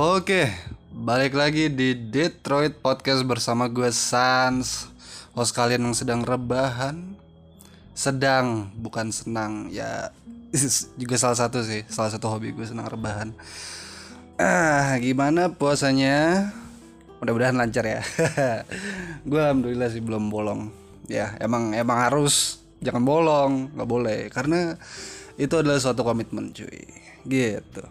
Oke, balik lagi di Detroit Podcast bersama gue Sans. Host kalian yang sedang rebahan. Sedang, bukan senang. Ya, juga salah satu sih. Salah satu hobi gue senang rebahan. Ah, gimana puasanya? Mudah-mudahan lancar ya. Gue alhamdulillah sih belum bolong. Ya, emang emang harus. Jangan bolong, nggak boleh. Karena itu adalah suatu komitmen cuy. Gitu.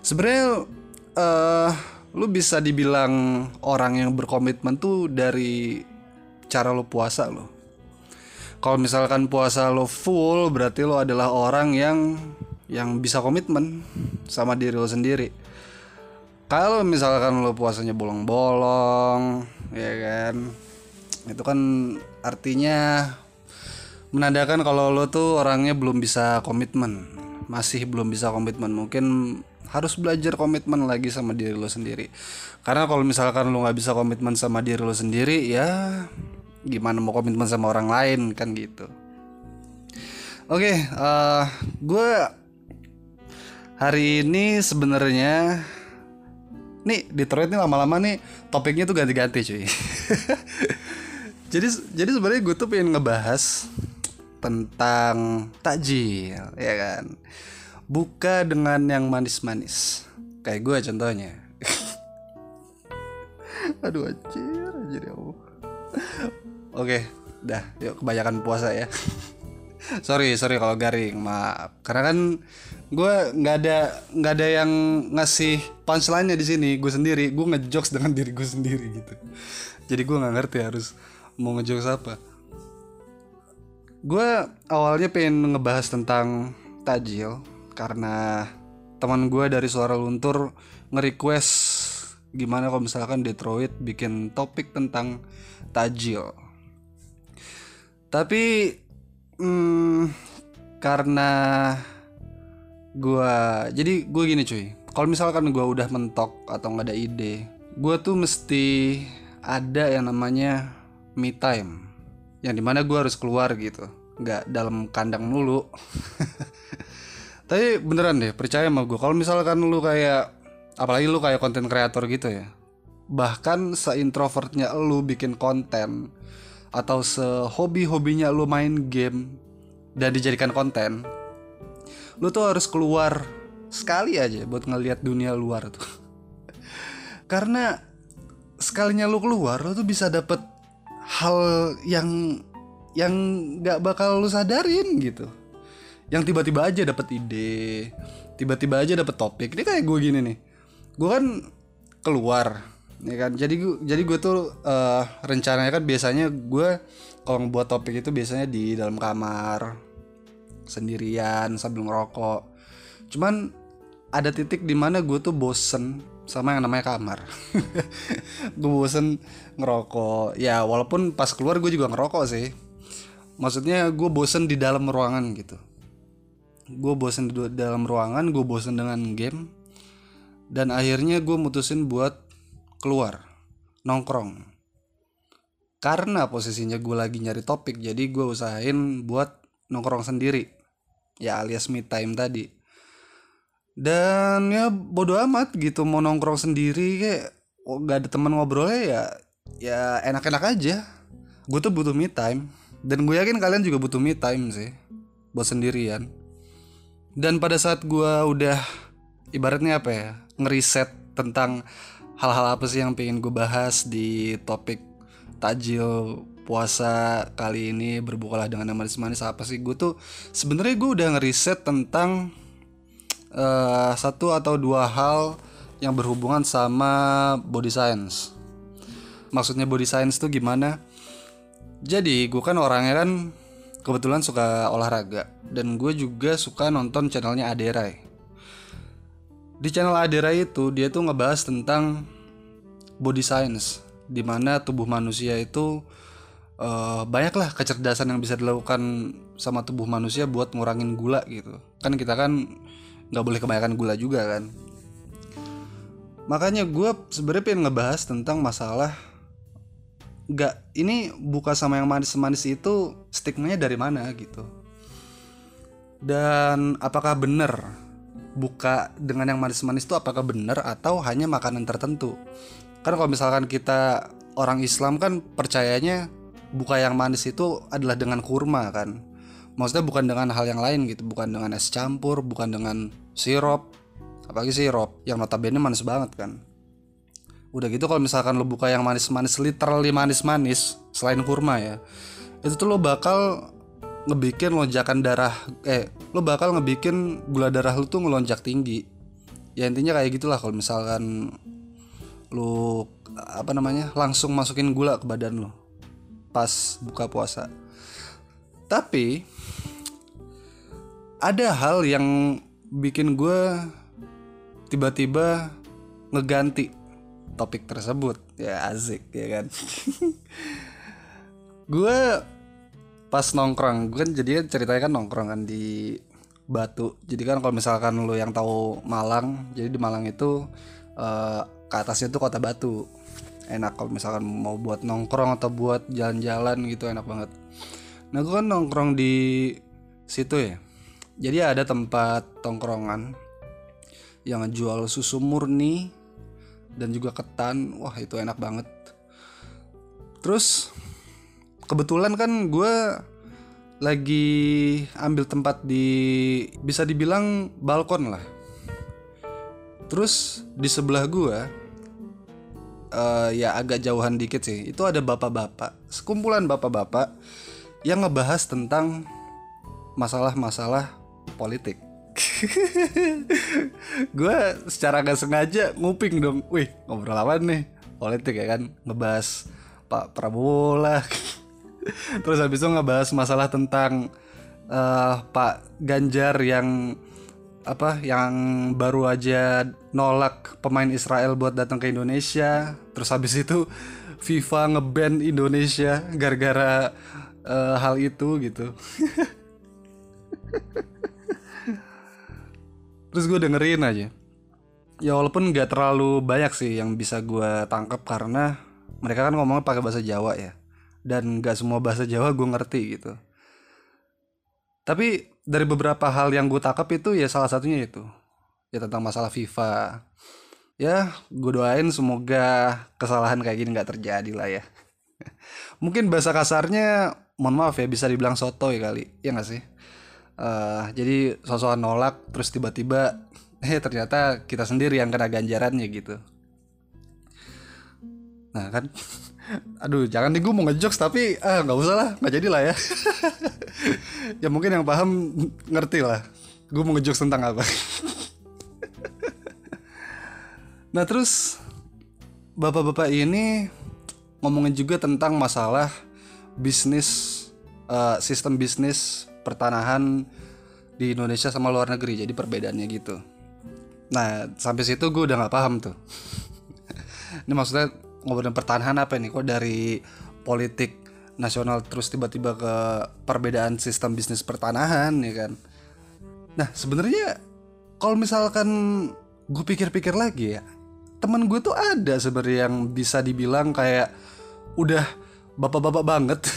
Sebenarnya uh, lu bisa dibilang orang yang berkomitmen tuh dari cara lu puasa lo. Kalau misalkan puasa lo full, berarti lo adalah orang yang yang bisa komitmen sama diri lo sendiri. Kalau misalkan lo puasanya bolong-bolong, ya kan, itu kan artinya menandakan kalau lo tuh orangnya belum bisa komitmen, masih belum bisa komitmen. Mungkin harus belajar komitmen lagi sama diri lo sendiri. Karena kalau misalkan lo nggak bisa komitmen sama diri lo sendiri ya gimana mau komitmen sama orang lain kan gitu. Oke okay, uh, eh, gue hari ini sebenarnya nih Detroit nih lama-lama nih topiknya tuh ganti-ganti cuy. Jadi jadi sebenarnya gue tuh pengen ngebahas tentang takjil ya kan buka dengan yang manis-manis. Kayak gue contohnya. Aduh anjir anjir ya Allah. Oke dah. Yuk kebanyakan puasa ya. Sorry sorry kalau garing. Maaf. Karena kan gue nggak ada nggak ada yang ngasih punchline-nya di sini. Gue sendiri gue ngejokes dengan diri gue sendiri gitu. Jadi gue nggak ngerti harus mau ngejokes apa. Gue awalnya pengen ngebahas tentang tajil karena teman gue dari suara luntur nge-request gimana kalau misalkan Detroit bikin topik tentang tajil. Tapi hmm, karena gue jadi gue gini cuy kalau misalkan gue udah mentok atau nggak ada ide gue tuh mesti ada yang namanya me time yang di mana gue harus keluar gitu nggak dalam kandang mulu tapi beneran deh percaya sama gue kalau misalkan lu kayak apalagi lu kayak konten kreator gitu ya bahkan seintrovertnya lu bikin konten atau sehobi-hobinya lu main game dan dijadikan konten lu tuh harus keluar sekali aja buat ngelihat dunia luar tuh. Karena sekalinya lu keluar lu tuh bisa dapet hal yang yang nggak bakal lu sadarin gitu yang tiba-tiba aja dapat ide tiba-tiba aja dapat topik. Ini kayak gue gini nih. Gue kan keluar ya kan? Jadi gue jadi gue tuh uh, rencananya kan biasanya gue kalau ngebuat topik itu biasanya di dalam kamar sendirian sambil ngerokok. Cuman ada titik di mana gue tuh bosen sama yang namanya kamar. Gue bosen ngerokok. Ya walaupun pas keluar gue juga ngerokok sih. Maksudnya gue bosen di dalam ruangan gitu gue bosen di dalam ruangan gue bosen dengan game. Dan akhirnya gue mutusin buat keluar nongkrong. Karena posisinya gue lagi nyari topik jadi gue usahain buat nongkrong sendiri. Ya alias me time tadi. Dan ya bodo amat gitu mau nongkrong sendiri kayak gak ada teman ngobrolnya ya ya enak-enak aja. Gue tuh butuh me time. Dan gue yakin kalian juga butuh me time sih buat sendirian dan pada saat gue udah ibaratnya apa ya ngeriset tentang hal-hal apa sih yang pengen gue bahas di topik tajil puasa kali ini berbukalah dengan yang manis-manis apa sih gue tuh sebenarnya gue udah ngeriset tentang uh, satu atau dua hal yang berhubungan sama body science. Maksudnya body science tuh gimana? Jadi gue kan orangnya kan kebetulan suka olahraga dan gue juga suka nonton channelnya Aderai. Di channel Aderai itu dia tuh ngebahas tentang body science, di mana tubuh manusia itu uh, banyaklah kecerdasan yang bisa dilakukan sama tubuh manusia buat ngurangin gula gitu. Kan kita kan nggak boleh kebanyakan gula juga kan. Makanya gue sebenarnya pengen ngebahas tentang masalah nggak ini buka sama yang manis-manis itu stigmanya dari mana gitu. Dan apakah benar buka dengan yang manis-manis itu apakah benar atau hanya makanan tertentu? Kan kalau misalkan kita orang Islam kan percayanya buka yang manis itu adalah dengan kurma kan. Maksudnya bukan dengan hal yang lain gitu bukan dengan es campur bukan dengan sirup. Apalagi sirup yang notabene manis banget kan. Udah gitu kalau misalkan lo buka yang manis-manis literally manis-manis selain kurma ya itu tuh lo bakal ngebikin lonjakan darah eh lo bakal ngebikin gula darah lo tuh ngelonjak tinggi. Ya intinya kayak gitulah kalau misalkan lo apa namanya langsung masukin gula ke badan lo pas buka puasa. Tapi ada hal yang bikin gue tiba-tiba ngeganti topik tersebut. Ya asik ya kan gue pas nongkrong gue kan jadi ceritanya kan nongkrong kan di Batu. Jadi kan kalau misalkan lo yang tahu Malang jadi di Malang itu uh, ke atasnya tuh kota Batu. Enak kalau misalkan mau buat nongkrong atau buat jalan-jalan gitu enak banget. Nah gue kan nongkrong di situ ya. Jadi ada tempat tongkrongan yang jual susu murni dan juga ketan. Wah itu enak banget. Terus kebetulan kan gue lagi ambil tempat di bisa dibilang balkon lah. Terus di sebelah gue uh, ya agak jauhan dikit sih itu ada bapak-bapak sekumpulan bapak-bapak yang ngebahas tentang masalah-masalah politik. Gue secara gak sengaja nguping dong wih ngobrol apa nih? Politik ya kan ngebahas Pak Prabowo lah Terus habis itu ngebahas masalah tentang uh, Pak Ganjar yang apa yang baru aja nolak pemain Israel buat datang ke Indonesia. Terus habis itu FIFA ngeban Indonesia gara-gara uh, hal itu gitu. Terus gue dengerin aja. Ya walaupun nggak terlalu banyak sih yang bisa gue tangkap karena mereka kan ngomongnya pakai bahasa Jawa ya dan gak semua bahasa Jawa gue ngerti gitu. Tapi dari beberapa hal yang gue tangkap itu ya salah satunya itu. Ya tentang masalah FIFA. Ya gue doain semoga kesalahan kayak gini nggak terjadi lah ya. Mungkin bahasa kasarnya mohon maaf ya bisa dibilang soto ya kali ya nggak sih? Uh, jadi sosokan nolak terus tiba-tiba eh ternyata kita sendiri yang kena ganjarannya gitu. Nah kan Aduh, jangan nih gue mau ngejokes tapi ah nggak usah lah, nggak jadi lah ya. ya mungkin yang paham ngerti lah. Gue mau ngejokes tentang apa. nah terus bapak-bapak ini ngomongin juga tentang masalah bisnis uh, sistem bisnis pertanahan di Indonesia sama luar negeri jadi perbedaannya gitu nah sampai situ gue udah nggak paham tuh ini maksudnya ngobrolin pertahanan apa nih kok dari politik nasional terus tiba-tiba ke perbedaan sistem bisnis pertanahan ya kan? Nah sebenarnya kalau misalkan gue pikir-pikir lagi ya temen gue tuh ada sebenarnya yang bisa dibilang kayak udah bapak-bapak banget.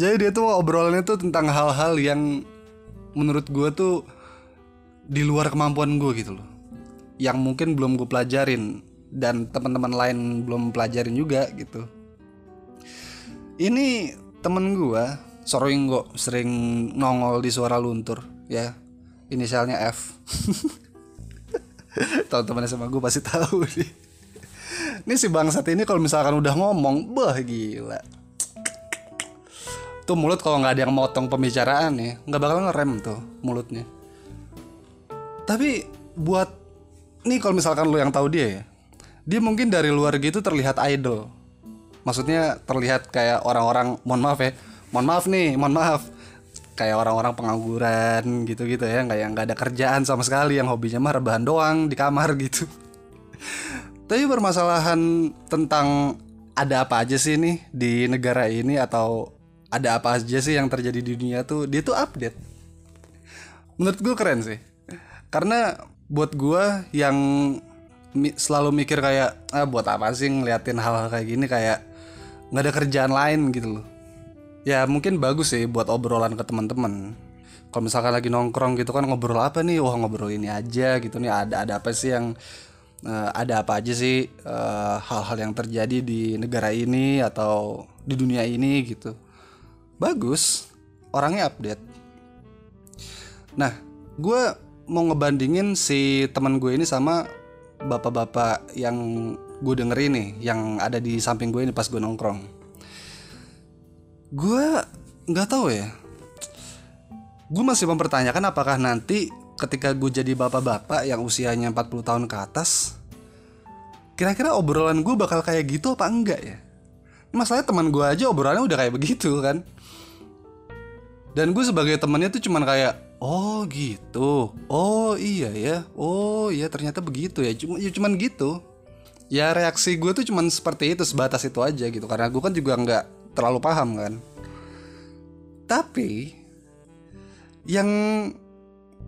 Jadi dia tuh obrolannya tuh tentang hal-hal yang menurut gue tuh di luar kemampuan gue gitu loh yang mungkin belum gue pelajarin dan teman-teman lain belum pelajarin juga gitu. Ini temen gue sering kok sering nongol di suara luntur ya. Inisialnya F. Teman-teman sama gue pasti tahu nih. Ini si bangsat ini kalau misalkan udah ngomong bah gila. Tuh mulut kalau nggak ada yang motong pembicaraan ya nggak bakal ngerem tuh mulutnya. Tapi buat nih kalau misalkan lo yang tahu dia ya dia mungkin dari luar gitu terlihat idol. Maksudnya terlihat kayak orang-orang mohon maaf ya mohon maaf nih mohon maaf. Kayak orang-orang pengangguran gitu-gitu ya nggak yang nggak ada kerjaan sama sekali yang hobinya mah rebahan doang di kamar gitu. Tapi permasalahan tentang ada apa aja sih nih di negara ini atau ada apa aja sih yang terjadi di dunia tuh dia tuh update. Menurut gue keren sih. Karena buat gue yang mi selalu mikir kayak ah buat apa sih ngeliatin hal-hal kayak gini? Kayak nggak ada kerjaan lain gitu loh. Ya mungkin bagus sih buat obrolan ke teman-teman. Kalau misalkan lagi nongkrong gitu kan ngobrol apa nih? Wah ngobrol ini aja gitu nih. Ada ada apa sih yang uh, ada apa aja sih eh, hal-hal uh, yang terjadi di negara ini atau di dunia ini? Gitu. Bagus orangnya update. Nah gue mau ngebandingin si teman gue ini sama bapak-bapak yang gue dengerin nih yang ada di samping gue ini pas gue nongkrong. Gue nggak tahu ya. Gue masih mempertanyakan apakah nanti ketika gue jadi bapak-bapak yang usianya 40 tahun ke atas kira-kira obrolan gue bakal kayak gitu apa enggak ya? Masalahnya teman gue aja obrolannya udah kayak begitu kan. Dan gue sebagai temannya tuh cuman kayak oh gitu. Oh iya ya. Oh iya ternyata begitu ya. Cuma ya cuman gitu. Ya reaksi gue tuh cuman seperti itu sebatas itu aja gitu. Karena gue kan juga nggak terlalu paham kan. Tapi yang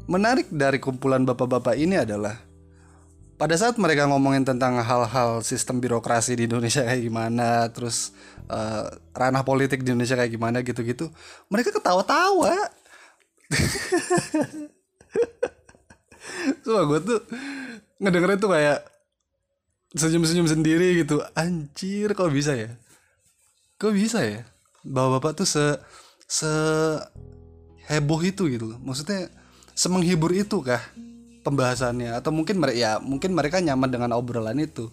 menarik dari kumpulan bapak-bapak ini adalah pada saat mereka ngomongin tentang hal-hal sistem birokrasi di Indonesia kayak gimana, terus uh, ranah politik di Indonesia kayak gimana gitu-gitu, mereka ketawa-tawa. Coba gue tuh ngedengerin tuh kayak senyum-senyum sendiri gitu. Anjir, kok bisa ya? Kok bisa ya? Bapak-bapak tuh se se heboh itu gitu loh maksudnya semenghibur itu kah pembahasannya atau mungkin mereka ya mungkin mereka nyaman dengan obrolan itu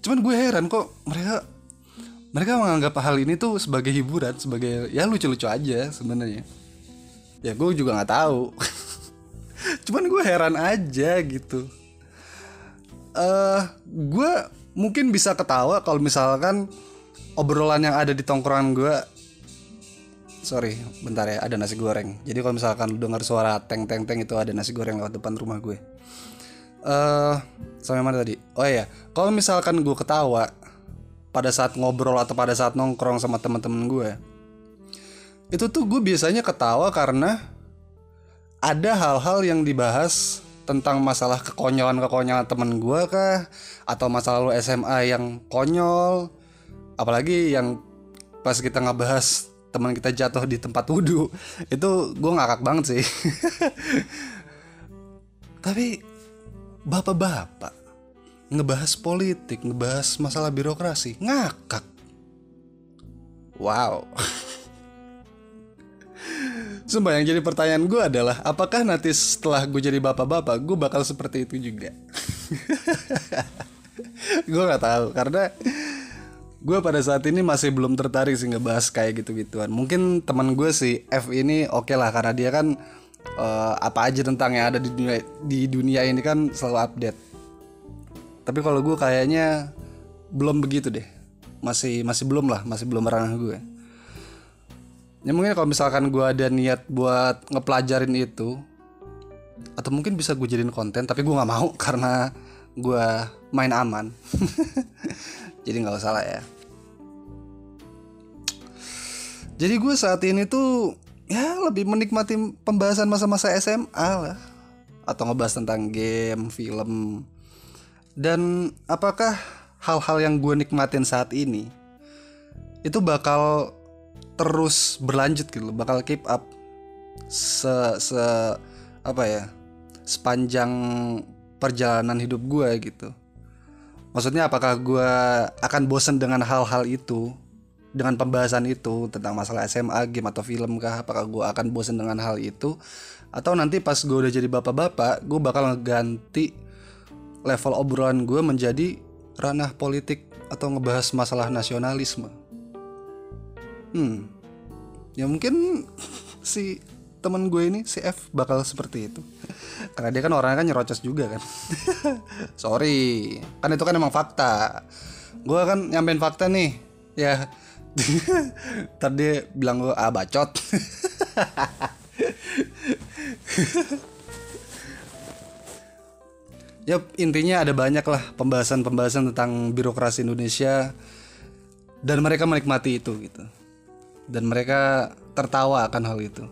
cuman gue heran kok mereka mereka menganggap hal ini tuh sebagai hiburan sebagai ya lucu-lucu aja sebenarnya ya gue juga nggak tahu. Cuman gue heran aja gitu. Eh uh, gue mungkin bisa ketawa kalau misalkan obrolan yang ada di tongkrongan gue sorry bentar ya ada nasi goreng. Jadi kalau misalkan lu dengar suara teng teng teng itu ada nasi goreng lewat depan rumah gue. Eh uh, sampai mana tadi? Oh iya kalau misalkan gue ketawa pada saat ngobrol atau pada saat nongkrong sama teman-teman gue itu tuh gue biasanya ketawa karena ada hal-hal yang dibahas tentang masalah kekonyolan-kekonyolan temen gue kah? Atau masalah lu SMA yang konyol? Apalagi yang pas kita ngebahas teman kita jatuh di tempat wudhu itu gue ngakak banget sih. Tapi bapak-bapak ngebahas politik ngebahas masalah birokrasi ngakak. Wow Sumpah yang jadi pertanyaan gue adalah Apakah nanti setelah gue jadi bapak-bapak Gue bakal seperti itu juga Gue gak tahu Karena gue pada saat ini masih belum tertarik sih ngebahas kayak gitu-gituan. Mungkin teman gue sih F ini oke okay lah karena dia kan uh, apa aja tentang yang ada di dunia di dunia ini kan selalu update. Tapi kalau gue kayaknya belum begitu deh. Masih masih belum lah, masih belum ranah gue. Ya mungkin kalau misalkan gue ada niat buat ngepelajarin itu atau mungkin bisa gue jadiin konten tapi gue nggak mau karena gue main aman. jadi nggak usah lah ya. Jadi gue saat ini tuh ya lebih menikmati pembahasan masa-masa SMA lah. Atau ngebahas tentang game, film. Dan apakah hal-hal yang gue nikmatin saat ini itu bakal terus berlanjut gitu bakal keep up se se apa ya sepanjang perjalanan hidup gue gitu Maksudnya apakah gue akan bosen dengan hal-hal itu dengan pembahasan itu tentang masalah SMA, game atau film kah? Apakah gue akan bosen dengan hal itu? Atau nanti pas gue udah jadi bapak-bapak, gue bakal ngeganti level obrolan gue menjadi ranah politik atau ngebahas masalah nasionalisme. Hmm, ya mungkin si temen gue ini si F bakal seperti itu. Karena dia kan orangnya kan nyerocos juga kan. Sorry. Kan itu kan emang fakta. Gue kan nyampein fakta nih. Ya. Tadi bilang gue ah bacot. Ya intinya ada banyak lah pembahasan-pembahasan tentang birokrasi Indonesia. Dan mereka menikmati itu gitu dan mereka tertawa akan hal itu.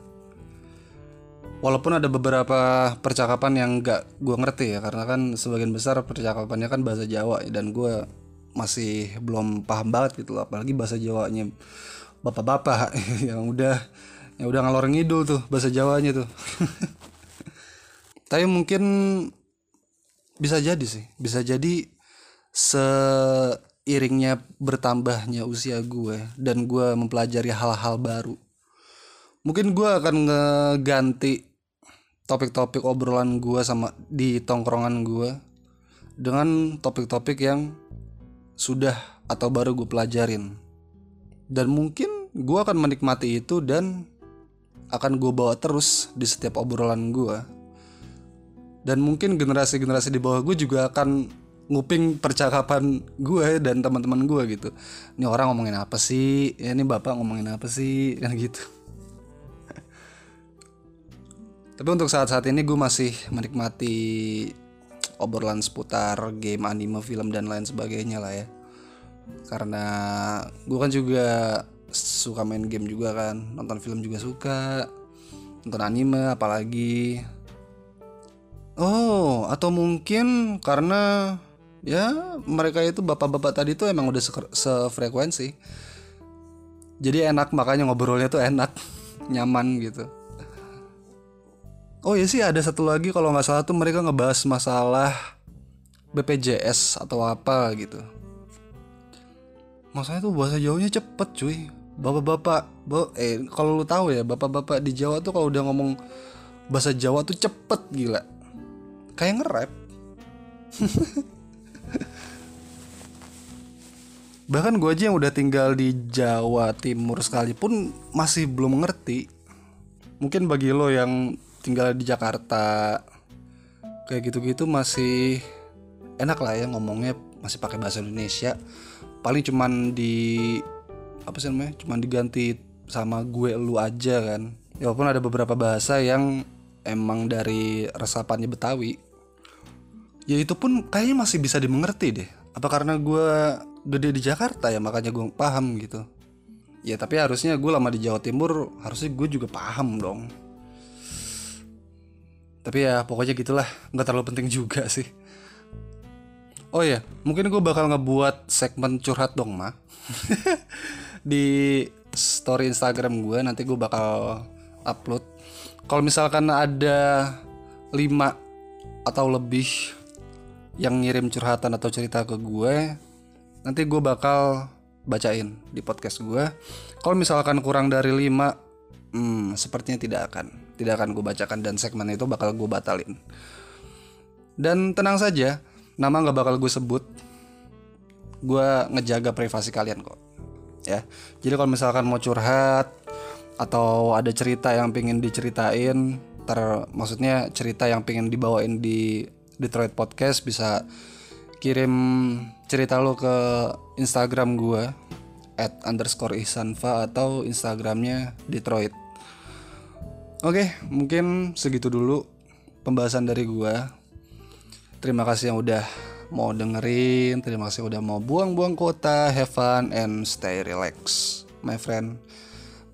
Walaupun ada beberapa percakapan yang gak gue ngerti ya karena kan sebagian besar percakapannya kan bahasa Jawa dan gue masih belum paham banget gitu loh. Apalagi bahasa Jawanya bapak-bapak yang udah ya udah ngalor ngidul tuh bahasa Jawanya tuh. Tapi mungkin bisa jadi sih bisa jadi seiringnya bertambahnya usia gue dan gue mempelajari hal-hal baru. Mungkin gue akan ngeganti topik-topik obrolan gue sama di tongkrongan gue dengan topik-topik yang sudah atau baru gue pelajarin. Dan mungkin gue akan menikmati itu dan akan gue bawa terus di setiap obrolan gue. Dan mungkin generasi-generasi di bawah gue juga akan nguping percakapan gue dan teman-teman gue gitu. Ini orang ngomongin apa sih? Ya ini bapak ngomongin apa sih? Kan gitu. Tapi untuk saat-saat ini gue masih menikmati obrolan seputar game anime film dan lain sebagainya lah ya. Karena gue kan juga suka main game juga kan. Nonton film juga suka. Nonton anime apalagi. Oh atau mungkin karena ya mereka itu bapak-bapak tadi tuh emang udah sefrekuensi. Jadi enak makanya ngobrolnya tuh enak nyaman gitu. Oh ya sih ada satu lagi kalau nggak salah tuh mereka ngebahas masalah BPJS atau apa gitu. Masalahnya tuh bahasa Jawanya cepet cuy. Bapak-bapak eh kalau lu tahu ya bapak-bapak di Jawa tuh kalau udah ngomong bahasa Jawa tuh cepet gila. Kayak nge-rap bahkan gue aja yang udah tinggal di Jawa Timur sekalipun masih belum ngerti. Mungkin bagi lo yang tinggal di Jakarta kayak gitu-gitu masih enak lah ya ngomongnya masih pakai bahasa Indonesia. Paling cuman di apa sih namanya cuman diganti sama gue lu aja kan. Ya walaupun ada beberapa bahasa yang emang dari resapannya Betawi. Ya itu pun kayaknya masih bisa dimengerti deh. Apa karena gue gede di Jakarta ya makanya gue paham gitu. Ya tapi harusnya gue lama di Jawa Timur harusnya gue juga paham dong. Tapi ya pokoknya gitulah nggak terlalu penting juga sih. Oh ya mungkin gue bakal ngebuat segmen curhat dong mah di story Instagram gue nanti gue bakal upload. Kalau misalkan ada 5 atau lebih yang ngirim curhatan atau cerita ke gue nanti gue bakal bacain di podcast gue kalau misalkan kurang dari 5 hmm, sepertinya tidak akan tidak akan gue bacakan dan segmen itu bakal gue batalin. Dan tenang saja nama nggak bakal gue sebut gue ngejaga privasi kalian kok ya. Jadi kalau misalkan mau curhat atau ada cerita yang pengen diceritain ter maksudnya cerita yang pengen dibawain di Detroit Podcast bisa kirim cerita lo ke Instagram gue at underscore ihsanfa atau Instagramnya Detroit. Oke mungkin segitu dulu pembahasan dari gue Terima kasih yang udah mau dengerin Terima kasih udah mau buang-buang kota Have fun and stay relax My friend.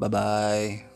Bye-bye